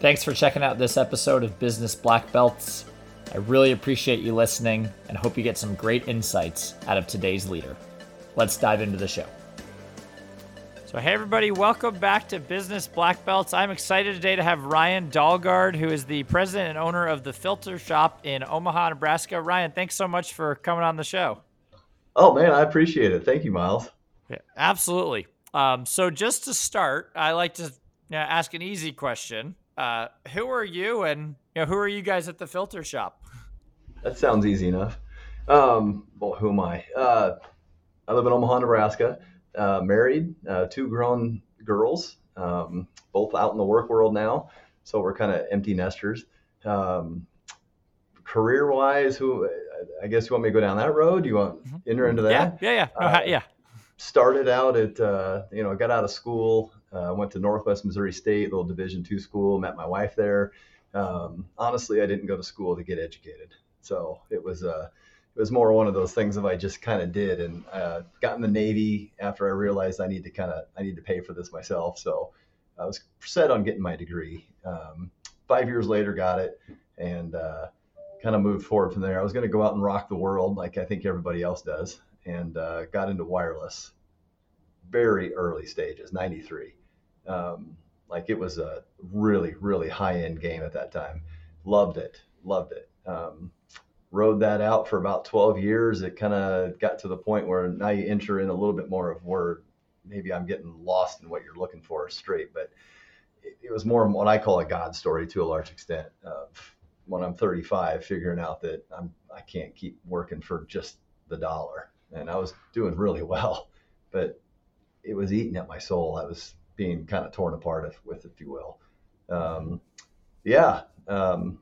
Thanks for checking out this episode of Business Black Belts. I really appreciate you listening and hope you get some great insights out of today's leader. Let's dive into the show. So, hey, everybody, welcome back to Business Black Belts. I'm excited today to have Ryan Dahlgaard, who is the president and owner of the Filter Shop in Omaha, Nebraska. Ryan, thanks so much for coming on the show. Oh, man, I appreciate it. Thank you, Miles. Yeah, absolutely. Um, so, just to start, I like to you know, ask an easy question. Uh, who are you, and you know, who are you guys at the Filter Shop? That sounds easy enough. Um, well, who am I? Uh, I live in Omaha, Nebraska. Uh, married, uh, two grown girls, um, both out in the work world now. So we're kind of empty nesters. Um, career wise, who I guess you want me to go down that road? You want mm-hmm. enter into that? Yeah, yeah, yeah. No, yeah. Started out at uh, you know, got out of school, uh, went to Northwest Missouri State, little Division two school. Met my wife there. Um, honestly, I didn't go to school to get educated, so it was uh, it was more one of those things that I just kind of did, and uh, got in the Navy after I realized I need to kind of I need to pay for this myself. So I was set on getting my degree. Um, five years later, got it, and uh, kind of moved forward from there. I was going to go out and rock the world like I think everybody else does, and uh, got into wireless very early stages, 93. Um, like it was a really, really high end game at that time. Loved it, loved it. Um, rode that out for about 12 years. It kind of got to the point where now you enter in a little bit more of where maybe I'm getting lost in what you're looking for straight, but it, it was more what I call a God story to a large extent of when I'm 35, figuring out that I'm, I can't keep working for just the dollar. And I was doing really well, but it was eating at my soul. I was being kind of torn apart if, with, if you will. Um, yeah. Um,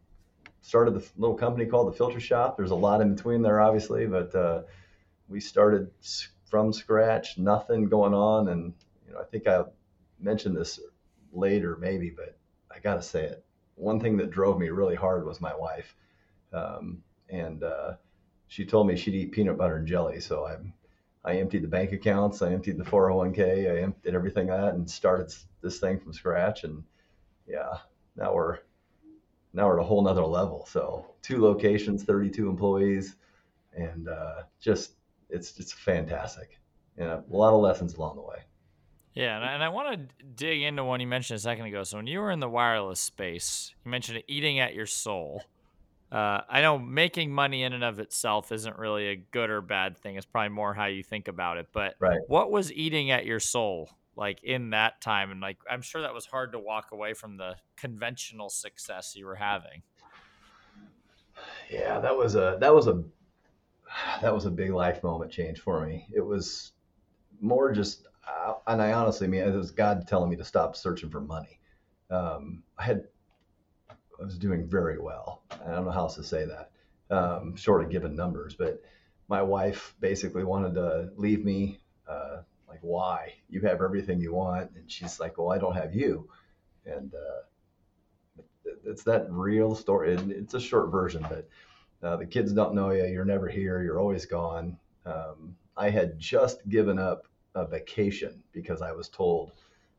started the little company called the Filter Shop. There's a lot in between there, obviously, but uh, we started from scratch, nothing going on. And, you know, I think I mentioned this later, maybe, but I got to say it. One thing that drove me really hard was my wife. Um, and uh, she told me she'd eat peanut butter and jelly. So I I emptied the bank accounts, I emptied the 401k, I emptied everything that and started this thing from scratch. And yeah, now we're now we're at a whole nother level. So two locations, 32 employees, and uh, just it's it's fantastic. And a lot of lessons along the way. Yeah, and I want to dig into one you mentioned a second ago. So when you were in the wireless space, you mentioned eating at your soul. Uh, I know making money in and of itself isn't really a good or bad thing. It's probably more how you think about it. But right. what was eating at your soul like in that time? And like, I'm sure that was hard to walk away from the conventional success you were having. Yeah, that was a that was a that was a big life moment change for me. It was more just, uh, and I honestly mean, it was God telling me to stop searching for money. Um, I had was doing very well. I don't know how else to say that, um, short of giving numbers. But my wife basically wanted to leave me. Uh, like, why? You have everything you want, and she's like, well, I don't have you. And uh, it's that real story. It's a short version, but uh, the kids don't know you. You're never here. You're always gone. Um, I had just given up a vacation because I was told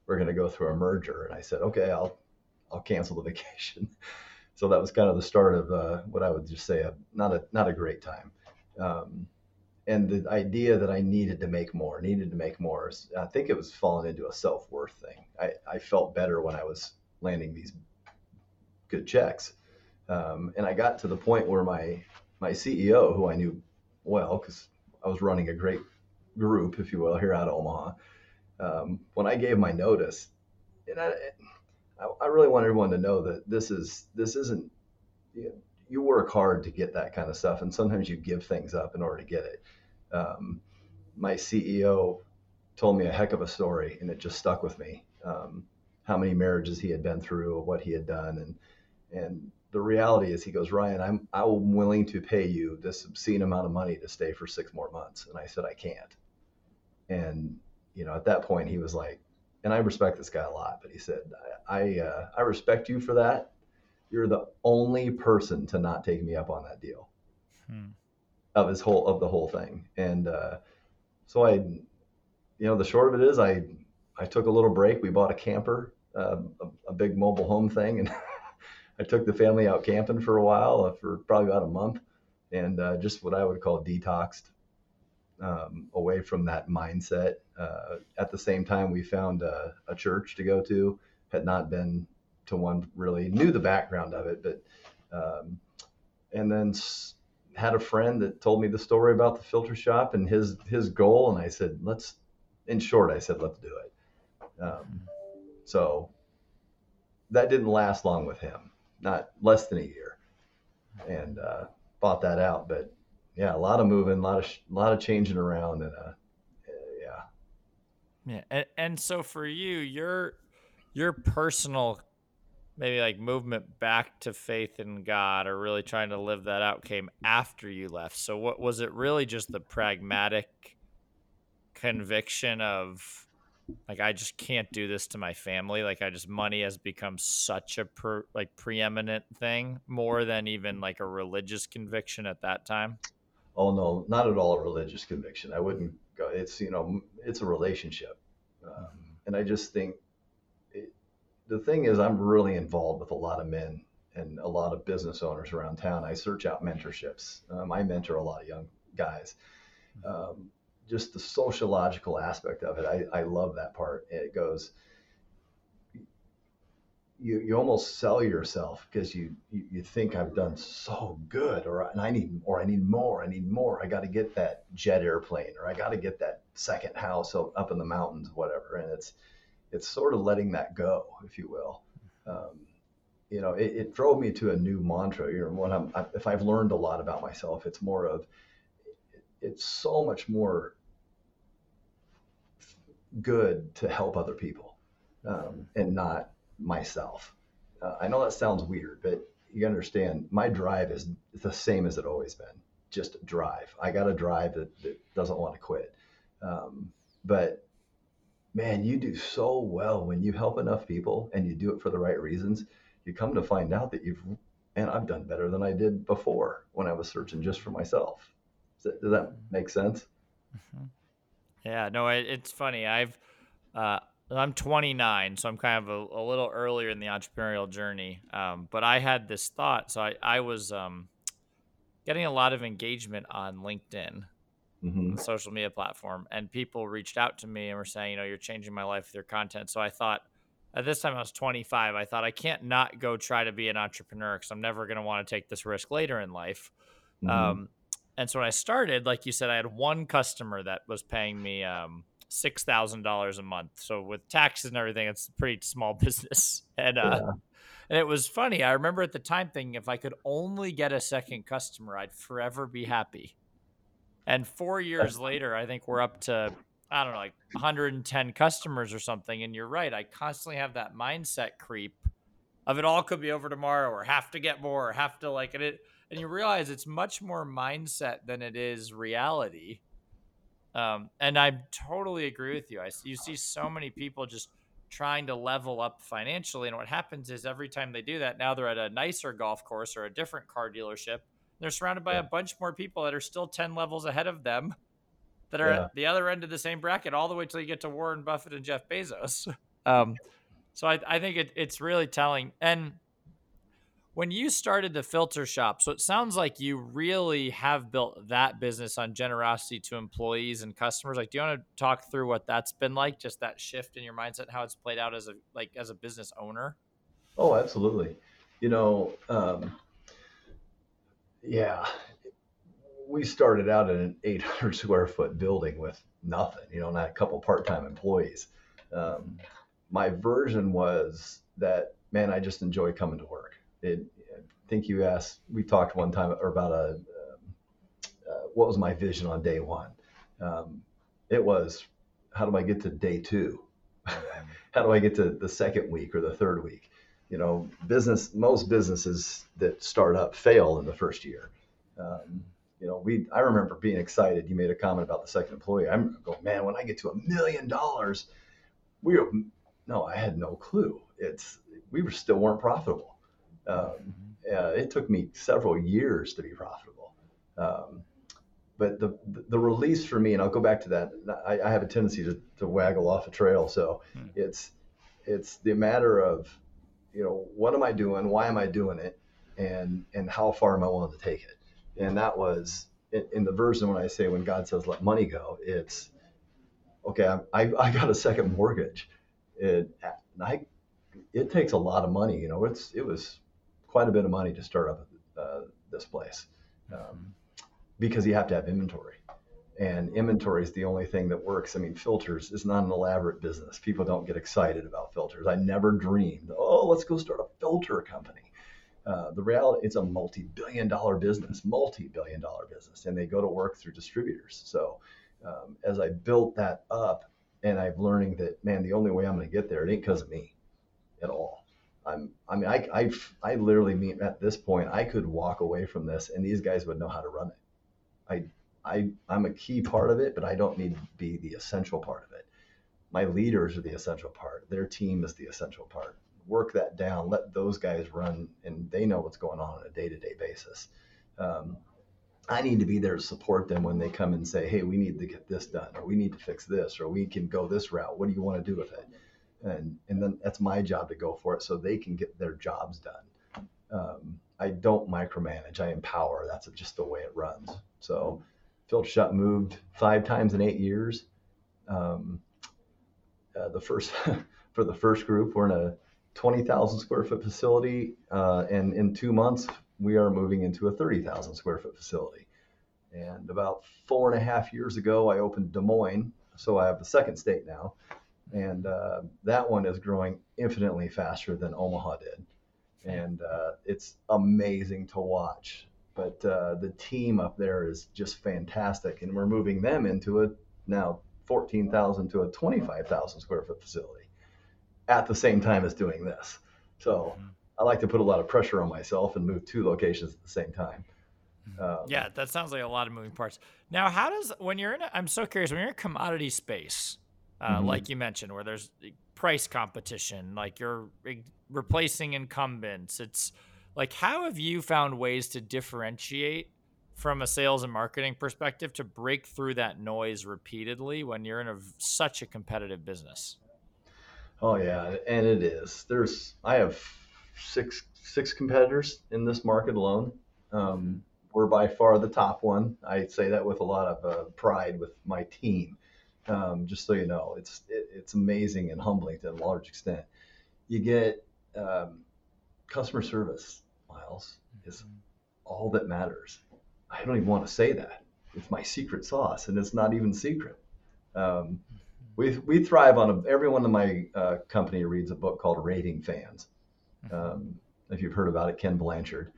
we're going to go through a merger, and I said, okay, I'll I'll cancel the vacation. so that was kind of the start of uh, what I would just say a, not a not a great time. Um, and the idea that I needed to make more, needed to make more. I think it was falling into a self worth thing. I, I felt better when I was landing these good checks, um, and I got to the point where my my CEO, who I knew well because I was running a great group, if you will, here out of Omaha. Um, when I gave my notice, and I, I, I really want everyone to know that this is this isn't you, know, you work hard to get that kind of stuff, and sometimes you give things up in order to get it. Um, my CEO told me a heck of a story, and it just stuck with me. Um, how many marriages he had been through, what he had done, and and the reality is, he goes, Ryan, I'm I'm willing to pay you this obscene amount of money to stay for six more months, and I said I can't. And you know, at that point, he was like, and I respect this guy a lot, but he said, I I, uh, I respect you for that. You're the only person to not take me up on that deal. Hmm. Of his whole of the whole thing, and uh, so I, you know, the short of it is, I I took a little break. We bought a camper uh, a, a, big mobile home thing, and I took the family out camping for a while, uh, for probably about a month, and uh, just what I would call detoxed um, away from that mindset. Uh, at the same time, we found a, a, church to go to. Had not been to one really, knew the background of it, but um, and then had a friend that told me the story about the filter shop and his his goal, and I said, let's. In short, I said, let's do it. Um, so that didn't last long with him, not less than a year, and uh, bought that out. But yeah, a lot of moving, a lot of a lot of changing around, and uh, yeah. Yeah, and, and so for you, your your personal maybe like movement back to faith in God or really trying to live that out came after you left. So what was it really just the pragmatic conviction of like I just can't do this to my family. Like I just money has become such a per, like preeminent thing more than even like a religious conviction at that time. Oh no, not at all a religious conviction. I wouldn't go. It's you know it's a relationship, um, and I just think it, the thing is I'm really involved with a lot of men and a lot of business owners around town. I search out mentorships. Um, I mentor a lot of young guys. Um, just the sociological aspect of it, I, I love that part. It goes, you, you almost sell yourself because you, you, you think I've done so good or and I need or I need more I need more. I got to get that jet airplane or I got to get that second house up in the mountains whatever. And it's it's sort of letting that go if you will. Um, you know it, it, drove me to a new mantra. You know when I'm if I've learned a lot about myself it's more of it's so much more good to help other people um, and not myself. Uh, I know that sounds weird, but you understand my drive is the same as it always been. Just drive. I got a drive that, that doesn't want to quit. Um, but man, you do so well when you help enough people and you do it for the right reasons. You come to find out that you've, and I've done better than I did before when I was searching just for myself. Does that, does that make sense? Mm-hmm. Yeah, no, it, it's funny. I've uh, I'm 29, so I'm kind of a, a little earlier in the entrepreneurial journey. Um, but I had this thought, so I I was um, getting a lot of engagement on LinkedIn, mm-hmm. social media platform, and people reached out to me and were saying, you know, you're changing my life with your content. So I thought. At this time, I was 25. I thought I can't not go try to be an entrepreneur because I'm never going to want to take this risk later in life. Mm-hmm. Um, and so when I started, like you said, I had one customer that was paying me um, six thousand dollars a month. So with taxes and everything, it's a pretty small business. And uh, yeah. and it was funny. I remember at the time thinking, if I could only get a second customer, I'd forever be happy. And four years later, I think we're up to I don't know, like 110 customers or something. And you're right. I constantly have that mindset creep of it all could be over tomorrow, or have to get more, or have to like it and you realize it's much more mindset than it is reality. Um, and I totally agree with you. I you see so many people just trying to level up financially, and what happens is every time they do that, now they're at a nicer golf course or a different car dealership. They're surrounded by yeah. a bunch more people that are still ten levels ahead of them, that are yeah. at the other end of the same bracket, all the way till you get to Warren Buffett and Jeff Bezos. Um, so I, I think it, it's really telling, and when you started the filter shop, so it sounds like you really have built that business on generosity to employees and customers. Like, do you want to talk through what that's been like? Just that shift in your mindset, how it's played out as a like as a business owner. Oh, absolutely. You know, um, yeah, we started out in an 800 square foot building with nothing. You know, not a couple part time employees. Um, my version was that man, I just enjoy coming to work it, I think you asked, we talked one time about a, um, uh, what was my vision on day one? Um, it was, how do I get to day two? how do I get to the second week or the third week? You know, business, most businesses that start up fail in the first year. Um, you know, we, I remember being excited. You made a comment about the second employee. I'm going, man, when I get to a million dollars, we no, I had no clue. It's, we were still weren't profitable. Um, uh, it took me several years to be profitable. Um, but the, the release for me, and I'll go back to that. I, I have a tendency to, to waggle off a trail, so hmm. it's it's the matter of, you know, what am I doing? Why am I doing it? And and how far am I willing to take it? And that was in, in the version when I say when God says let money go, it's okay. I I got a second mortgage. It I it takes a lot of money. You know, it's it was quite a bit of money to start up uh, this place um, because you have to have inventory and inventory is the only thing that works. I mean, filters is not an elaborate business. People don't get excited about filters. I never dreamed, oh, let's go start a filter company. Uh, the reality, it's a multi-billion-dollar business, multi-billion-dollar business, and they go to work through distributors. So, um, as I built that up, and I'm learning that, man, the only way I'm going to get there, it ain't because of me, at all. I'm, I mean, I, I, I literally mean at this point, I could walk away from this, and these guys would know how to run it. I I, I'm a key part of it, but I don't need to be the essential part of it. My leaders are the essential part. Their team is the essential part. Work that down. Let those guys run, and they know what's going on on a day-to-day basis. Um, I need to be there to support them when they come and say, "Hey, we need to get this done, or we need to fix this, or we can go this route. What do you want to do with it?" And and then that's my job to go for it, so they can get their jobs done. Um, I don't micromanage. I empower. That's just the way it runs. So Filter Shop moved five times in eight years. Um, uh, the first for the first group, we're in a 20,000 square foot facility, uh, and in two months we are moving into a 30,000 square foot facility. And about four and a half years ago, I opened Des Moines, so I have the second state now, and uh, that one is growing infinitely faster than Omaha did, and uh, it's amazing to watch but uh, the team up there is just fantastic, and we're moving them into a now 14,000 to a 25,000 square foot facility at the same time as doing this. So mm-hmm. I like to put a lot of pressure on myself and move two locations at the same time. Mm-hmm. Um, yeah, that sounds like a lot of moving parts. Now, how does when you're in? A, I'm so curious when you're in a commodity space, uh, mm-hmm. like you mentioned, where there's price competition, like you're re- replacing incumbents. It's like how have you found ways to differentiate from a sales and marketing perspective to break through that noise repeatedly when you're in a, such a competitive business? Oh yeah and it is. There's i have six six competitors in this market alone. Um, we're by far the top one. I say that with a lot of uh, pride with my team um, just so you know it's it, it's amazing and humbling to a large extent you get um, customer service miles is all that matters. I don't even want to say that. It's my secret sauce, and it's not even secret. Um, we, we thrive on a, everyone in my uh, company reads a book called Raving Fans. Um, if you've heard about it, Ken Blanchard.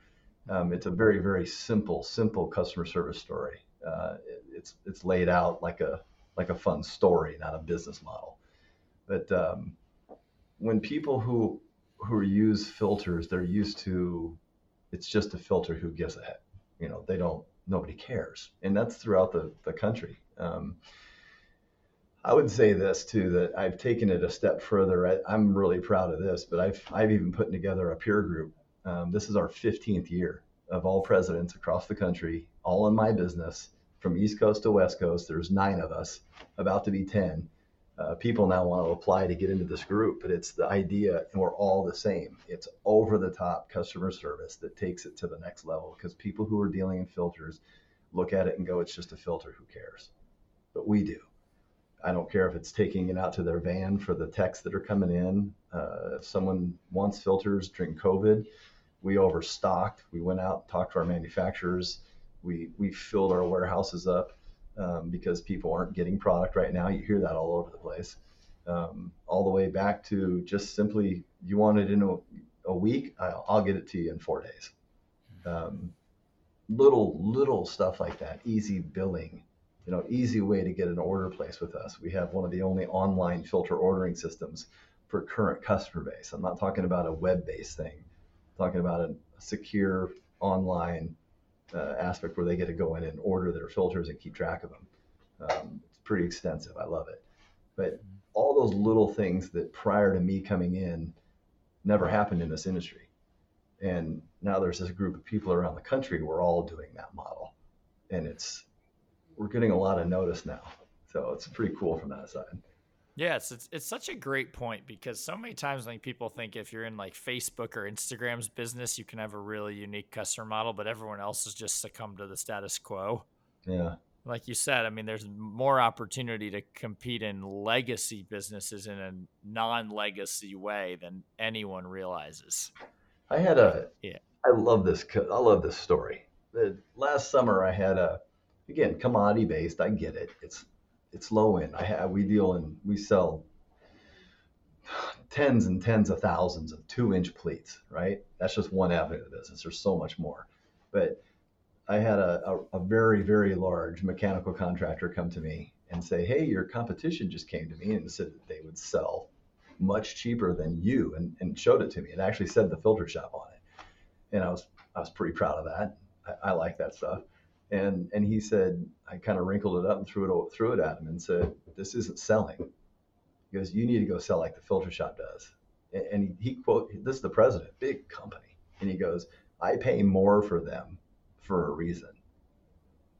Um, it's a very, very simple, simple customer service story. Uh, it, it's it's laid out like a like a fun story, not a business model. But um, when people who who use filters, they're used to it's just a filter who gives a heck. You know, they don't, nobody cares. And that's throughout the, the country. Um, I would say this too that I've taken it a step further. I, am really proud of this, but I've, I've even put together a peer group. Um, this is our 15th year of all presidents across the country, all in my business from East Coast to West Coast. There's nine of us, about to be 10 uh, people now want to apply to get into this group, but it's the idea, and we're all the same. It's over the top customer service that takes it to the next level because people who are dealing in filters look at it and go, it's just a filter, who cares? But we do. I don't care if it's taking it out to their van for the techs that are coming in. Uh, if someone wants filters during COVID, we overstocked. We went out and talked to our manufacturers. We, we filled our warehouses up um, because people aren't getting product right now. You hear that all over the place. Um, all the way back to just simply, you want it in a, a week, I'll, I'll, get it to you in four days. Um, little, little stuff like that, easy billing, you know, easy way to get an order placed with us. We have one of the only online filter ordering systems for current customer base. I'm not talking about a web-based thing. I'm talking about a secure online uh, aspect where they get to go in and order their filters and keep track of them. Um, it's pretty extensive. I love it. But all those little things that prior to me coming in never happened in this industry. And now there's this group of people around the country. We're all doing that model, and it's we're getting a lot of notice now. So it's pretty cool from that side. Yeah, it's, it's, it's such a great point because so many times like people think if you're in like Facebook or Instagram's business, you can have a really unique customer model, but everyone else has just succumbed to the status quo. Yeah. Like you said, I mean, there's more opportunity to compete in legacy businesses in a non-legacy way than anyone realizes. I had a yeah. I love this. I love this story. The, last summer, I had a again commodity based. I get it. It's it's low end. I have we deal in we sell tens and tens of thousands of two inch pleats. Right. That's just one avenue of the business. There's so much more. But I had a, a, a very very large mechanical contractor come to me and say, "Hey, your competition just came to me and said that they would sell much cheaper than you," and, and showed it to me. It actually said the filter shop on it, and I was I was pretty proud of that. I, I like that stuff. And and he said, I kind of wrinkled it up and threw it threw it at him and said, "This isn't selling." He goes, "You need to go sell like the filter shop does." And, and he, he quote, "This is the president, big company," and he goes, "I pay more for them for a reason."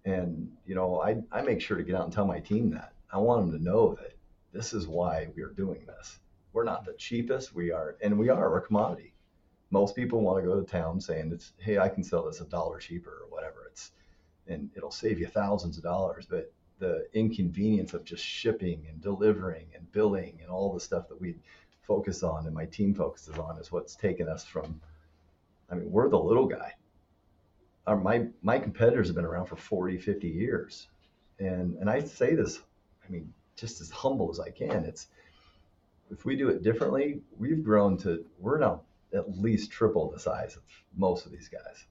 And you know, I I make sure to get out and tell my team that I want them to know that this is why we are doing this. We're not the cheapest. We are, and we are. a commodity. Most people want to go to town saying it's, hey, I can sell this a dollar cheaper or whatever. It's and it'll save you thousands of dollars. But the inconvenience of just shipping and delivering and billing and all the stuff that we focus on and my team focuses on is what's taken us from. I mean, we're the little guy. Our, my my competitors have been around for 40, 50 years, and and I say this, I mean, just as humble as I can. It's if we do it differently, we've grown to we're now at least triple the size of most of these guys,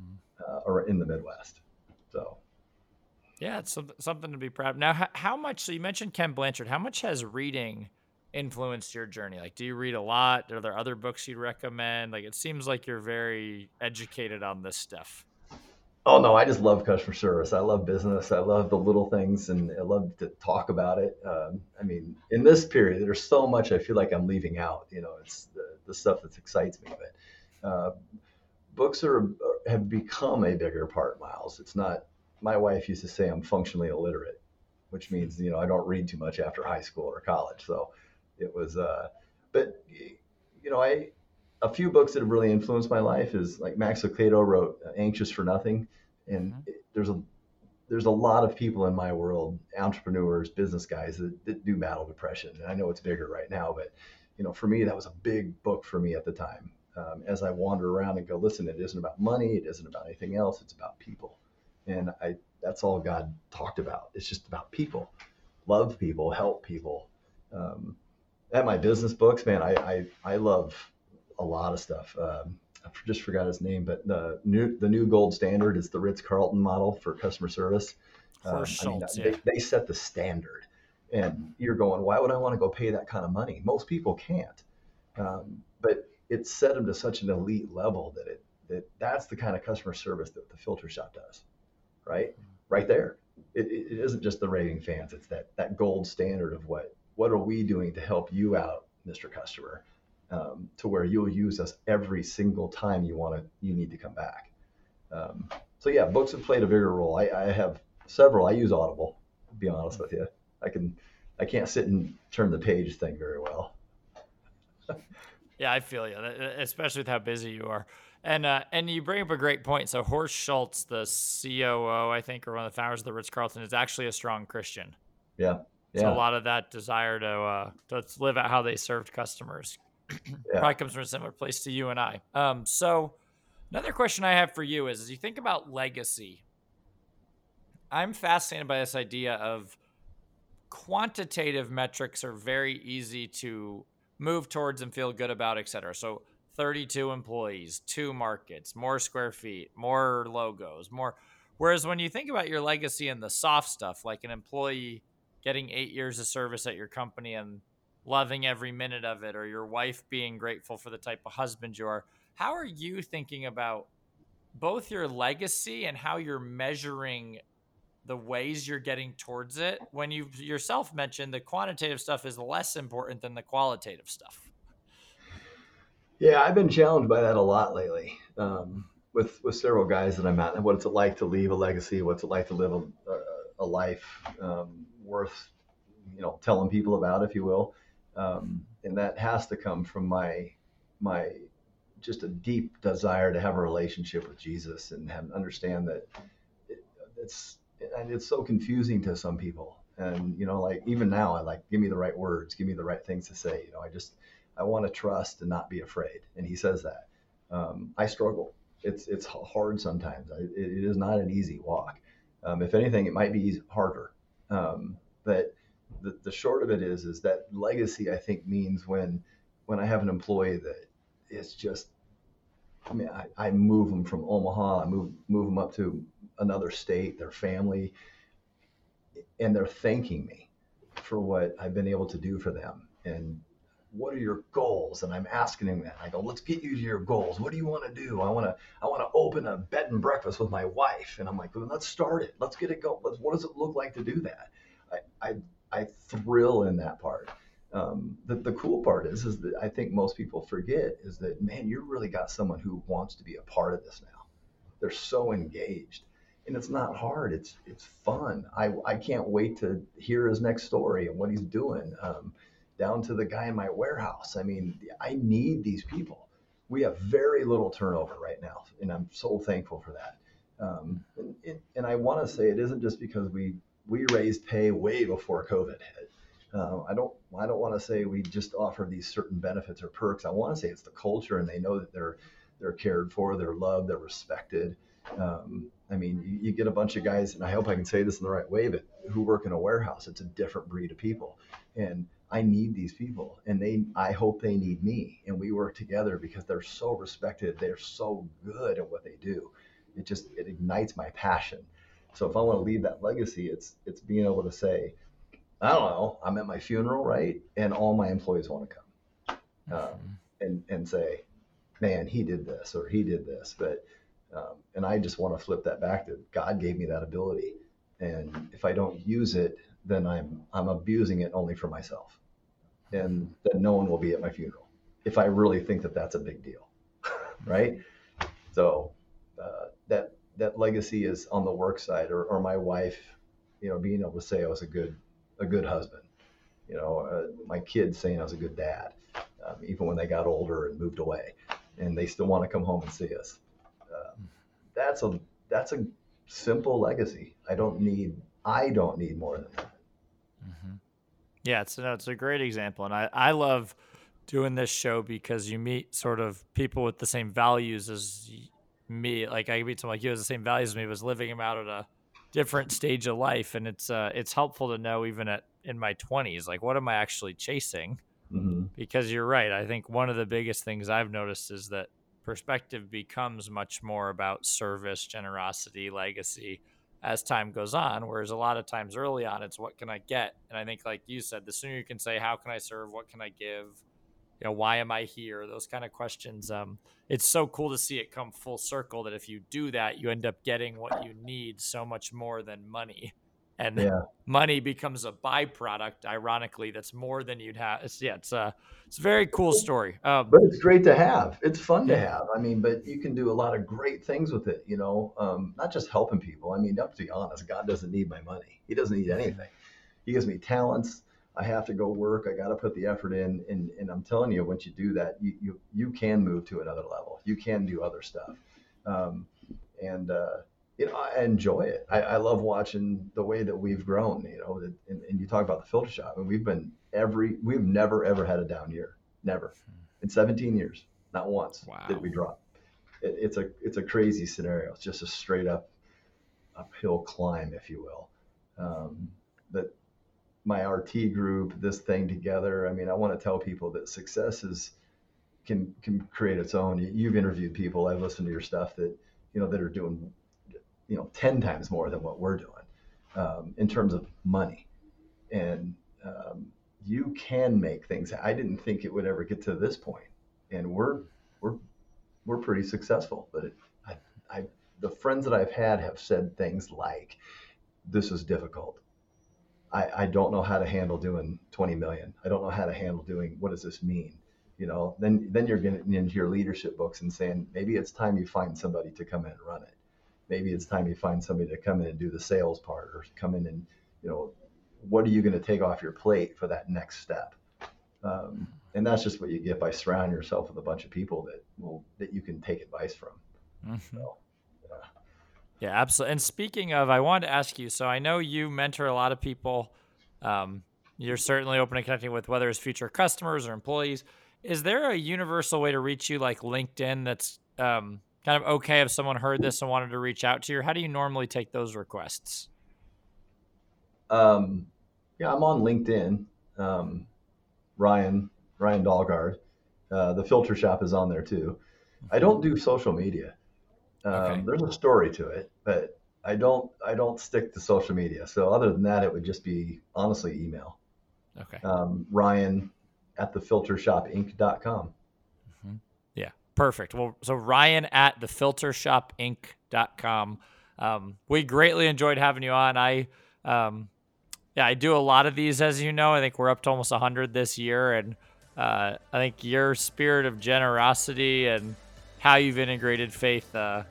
mm-hmm. uh, or in the Midwest. So, yeah, it's something to be proud. Of. Now, how, how much? So you mentioned Ken Blanchard. How much has reading influenced your journey? Like, do you read a lot? Are there other books you'd recommend? Like, it seems like you're very educated on this stuff. Oh no, I just love customer service. I love business. I love the little things, and I love to talk about it. Um, I mean, in this period, there's so much I feel like I'm leaving out. You know, it's the, the stuff that excites me. But uh, books are have become a bigger part, Miles. It's not. My wife used to say I'm functionally illiterate, which means you know I don't read too much after high school or college. So it was. Uh, but you know, I a few books that have really influenced my life is like Max Lucado wrote Anxious for Nothing, and mm-hmm. there's a there's a lot of people in my world, entrepreneurs, business guys that, that do battle depression. And I know it's bigger right now, but you know, for me, that was a big book for me at the time um, as I wander around and go, listen, it isn't about money, it isn't about anything else, it's about people. And I that's all God talked about. It's just about people, love people, help people. Um, at my business books, man, I, I, I love a lot of stuff. Um, I just forgot his name, but the new the new gold standard is the Ritz Carlton model for customer service. Um, I mean, they, they set the standard, and you're going, why would I want to go pay that kind of money? Most people can't. Um, but it set them to such an elite level that it that that's the kind of customer service that the filter shop does, right? Right there. It, it isn't just the raving fans. It's that that gold standard of what what are we doing to help you out, Mr. Customer, um, to where you'll use us every single time you want to you need to come back. Um, so yeah, books have played a bigger role. I, I have several. I use Audible. To be honest with you, I can I can't sit and turn the page thing very well. Yeah, I feel you, especially with how busy you are. And uh, and you bring up a great point. So Horst Schulze, the COO, I think, or one of the founders of the Ritz Carlton, is actually a strong Christian. Yeah. Yeah. So a lot of that desire to uh, to live out how they served customers yeah. probably comes from a similar place to you and I. Um, so another question I have for you is: as you think about legacy, I'm fascinated by this idea of quantitative metrics are very easy to move towards and feel good about, et cetera. So 32 employees, two markets, more square feet, more logos, more. Whereas when you think about your legacy and the soft stuff, like an employee getting eight years of service at your company and loving every minute of it, or your wife being grateful for the type of husband you are, how are you thinking about both your legacy and how you're measuring the ways you're getting towards it when you yourself mentioned the quantitative stuff is less important than the qualitative stuff yeah i've been challenged by that a lot lately um, with with several guys that i'm at and what's it like to leave a legacy what's it like to live a, a, a life um, worth you know, telling people about, if you will. Um, and that has to come from my my just a deep desire to have a relationship with Jesus and have, understand that it, it's and it's so confusing to some people. And you know, like even now, I like give me the right words, give me the right things to say. You know, I just I want to trust and not be afraid. And He says that. Um, I struggle. It's it's hard sometimes. I, it is not an easy walk. Um, if anything, it might be harder. Um, but the, the short of it is is that legacy I think means when when I have an employee that is just I mean I, I move them from Omaha I move move them up to another state their family and they're thanking me for what I've been able to do for them. And what are your goals? And I'm asking them that. I go let's get you to your goals. What do you want to do? I want to I want to open a bed and breakfast with my wife. And I'm like well, let's start it. Let's get it going what does it look like to do that? I, I I thrill in that part. Um, the, the cool part is, is that I think most people forget is that, man, you really got someone who wants to be a part of this now. They're so engaged and it's not hard. It's, it's fun. I, I can't wait to hear his next story and what he's doing. Um, down to the guy in my warehouse. I mean, I need these people. We have very little turnover right now, and I'm so thankful for that. Um, and, and, I want to say it isn't just because we we raised pay way before COVID hit. Uh, I don't I don't want to say we just offer these certain benefits or perks. I want to say it's the culture, and they know that they're they're cared for, they're loved, they're respected. Um, I mean, you, you, get a bunch of guys, and I hope I can say this in the right way, but who work in a warehouse. It's a different breed of people, and I need these people, and they I hope they need me, and we work together because they're so respected. They're so good at what they do. It just it ignites my passion so if I want to leave that legacy, it's it's being able to say, I don't know, I'm at my funeral, right? And all my employees want to come um, mm-hmm. and and say, man, he did this or he did this. But um, and I just want to flip that back to God gave me that ability, and if I don't use it, then I'm I'm abusing it only for myself, and then no one will be at my funeral if I really think that that's a big deal, right? So uh, that that legacy is on the work side or, or my wife, you know, being able to say I was a good, a good husband, you know, uh, my kids saying I was a good dad, um, even when they got older and moved away and they still want to come home and see us. Uh, that's a, that's a simple legacy. I don't need, I don't need more than that. Mm-hmm. Yeah, it's, no, it's a great example. And I, I love doing this show because you meet sort of people with the same values as me. Like I meet someone like you has the same values as me, was living them out at a different stage of life, and it's uh, it's helpful to know even at in my twenties, like what am I actually chasing? Mm-hmm. Because you're right. I think one of the biggest things I've noticed is that perspective becomes much more about service, generosity, legacy as time goes on. Whereas a lot of times early on, it's what can I get? And I think, like you said, the sooner you can say, how can I serve? What can I give? you know why am i here those kind of questions um, it's so cool to see it come full circle that if you do that you end up getting what you need so much more than money and yeah. money becomes a byproduct ironically that's more than you'd have it's, yeah it's a it's a very cool story. Um, but it's great to have. It's fun to have. I mean but you can do a lot of great things with it you know? Um, not just helping people. I mean up to be honest god doesn't need my money. He doesn't need anything. He gives me talents. I have to go work. I got to put the effort in, and, and I'm telling you, once you do that, you, you you can move to another level. You can do other stuff, um, and uh, you know I enjoy it. I, I, love watching the way that we've grown. You know, and, and, you talk about the filter shop, and we've been every we've never ever had a down year, never in 17 years, not once wow. did we drop. It, it's a it's a crazy scenario. It's just a straight up uphill climb, if you will. Um, but my RT group, this thing together. I mean, I want to tell people that success is can can create its own. You've interviewed people. I've listened to your stuff that you know that are doing you know ten times more than what we're doing um, in terms of money, and um, you can make things. I didn't think it would ever get to this point, and we're we're we're pretty successful. But it, I, I the friends that I've had have said things like, "This is difficult." I, I don't know how to handle doing 20 million. I don't know how to handle doing what does this mean? You know, then then you're getting into your leadership books and saying maybe it's time you find somebody to come in and run it. Maybe it's time you find somebody to come in and do the sales part or come in and you know what are you going to take off your plate for that next step? Um, and that's just what you get by surrounding yourself with a bunch of people that will that you can take advice from. Mm-hmm. So, yeah. yeah, absolutely. And speaking of, I wanted to ask you. So I know you mentor a lot of people. Um, you're certainly open to connecting with whether it's future customers or employees. Is there a universal way to reach you like LinkedIn that's um, kind of okay if someone heard this and wanted to reach out to you? How do you normally take those requests? Um, yeah, I'm on LinkedIn. Um, Ryan Ryan Dahlgaard. Uh, the Filter Shop is on there too. I don't do social media. Um, okay. There's a story to it, but I don't I don't stick to social media. So other than that, it would just be honestly email. Okay. Um, Ryan at thefiltershopinc.com. Mm-hmm. Perfect. Well, so Ryan at thefiltershopinc.com. Um, we greatly enjoyed having you on. I, um, yeah, I do a lot of these, as you know. I think we're up to almost 100 this year, and uh, I think your spirit of generosity and how you've integrated faith uh,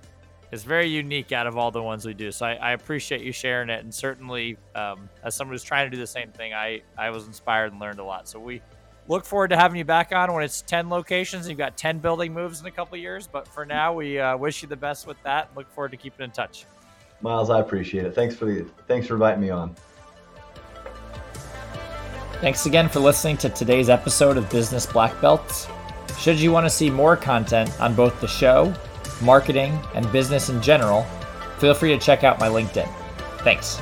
is very unique out of all the ones we do. So I, I appreciate you sharing it, and certainly um, as someone who's trying to do the same thing, I I was inspired and learned a lot. So we look forward to having you back on when it's 10 locations. You've got 10 building moves in a couple years, but for now, we uh, wish you the best with that. Look forward to keeping in touch. Miles, I appreciate it. Thanks for the thanks for inviting me on. Thanks again for listening to today's episode of Business Black Belts. Should you want to see more content on both the show, marketing, and business in general, feel free to check out my LinkedIn. Thanks.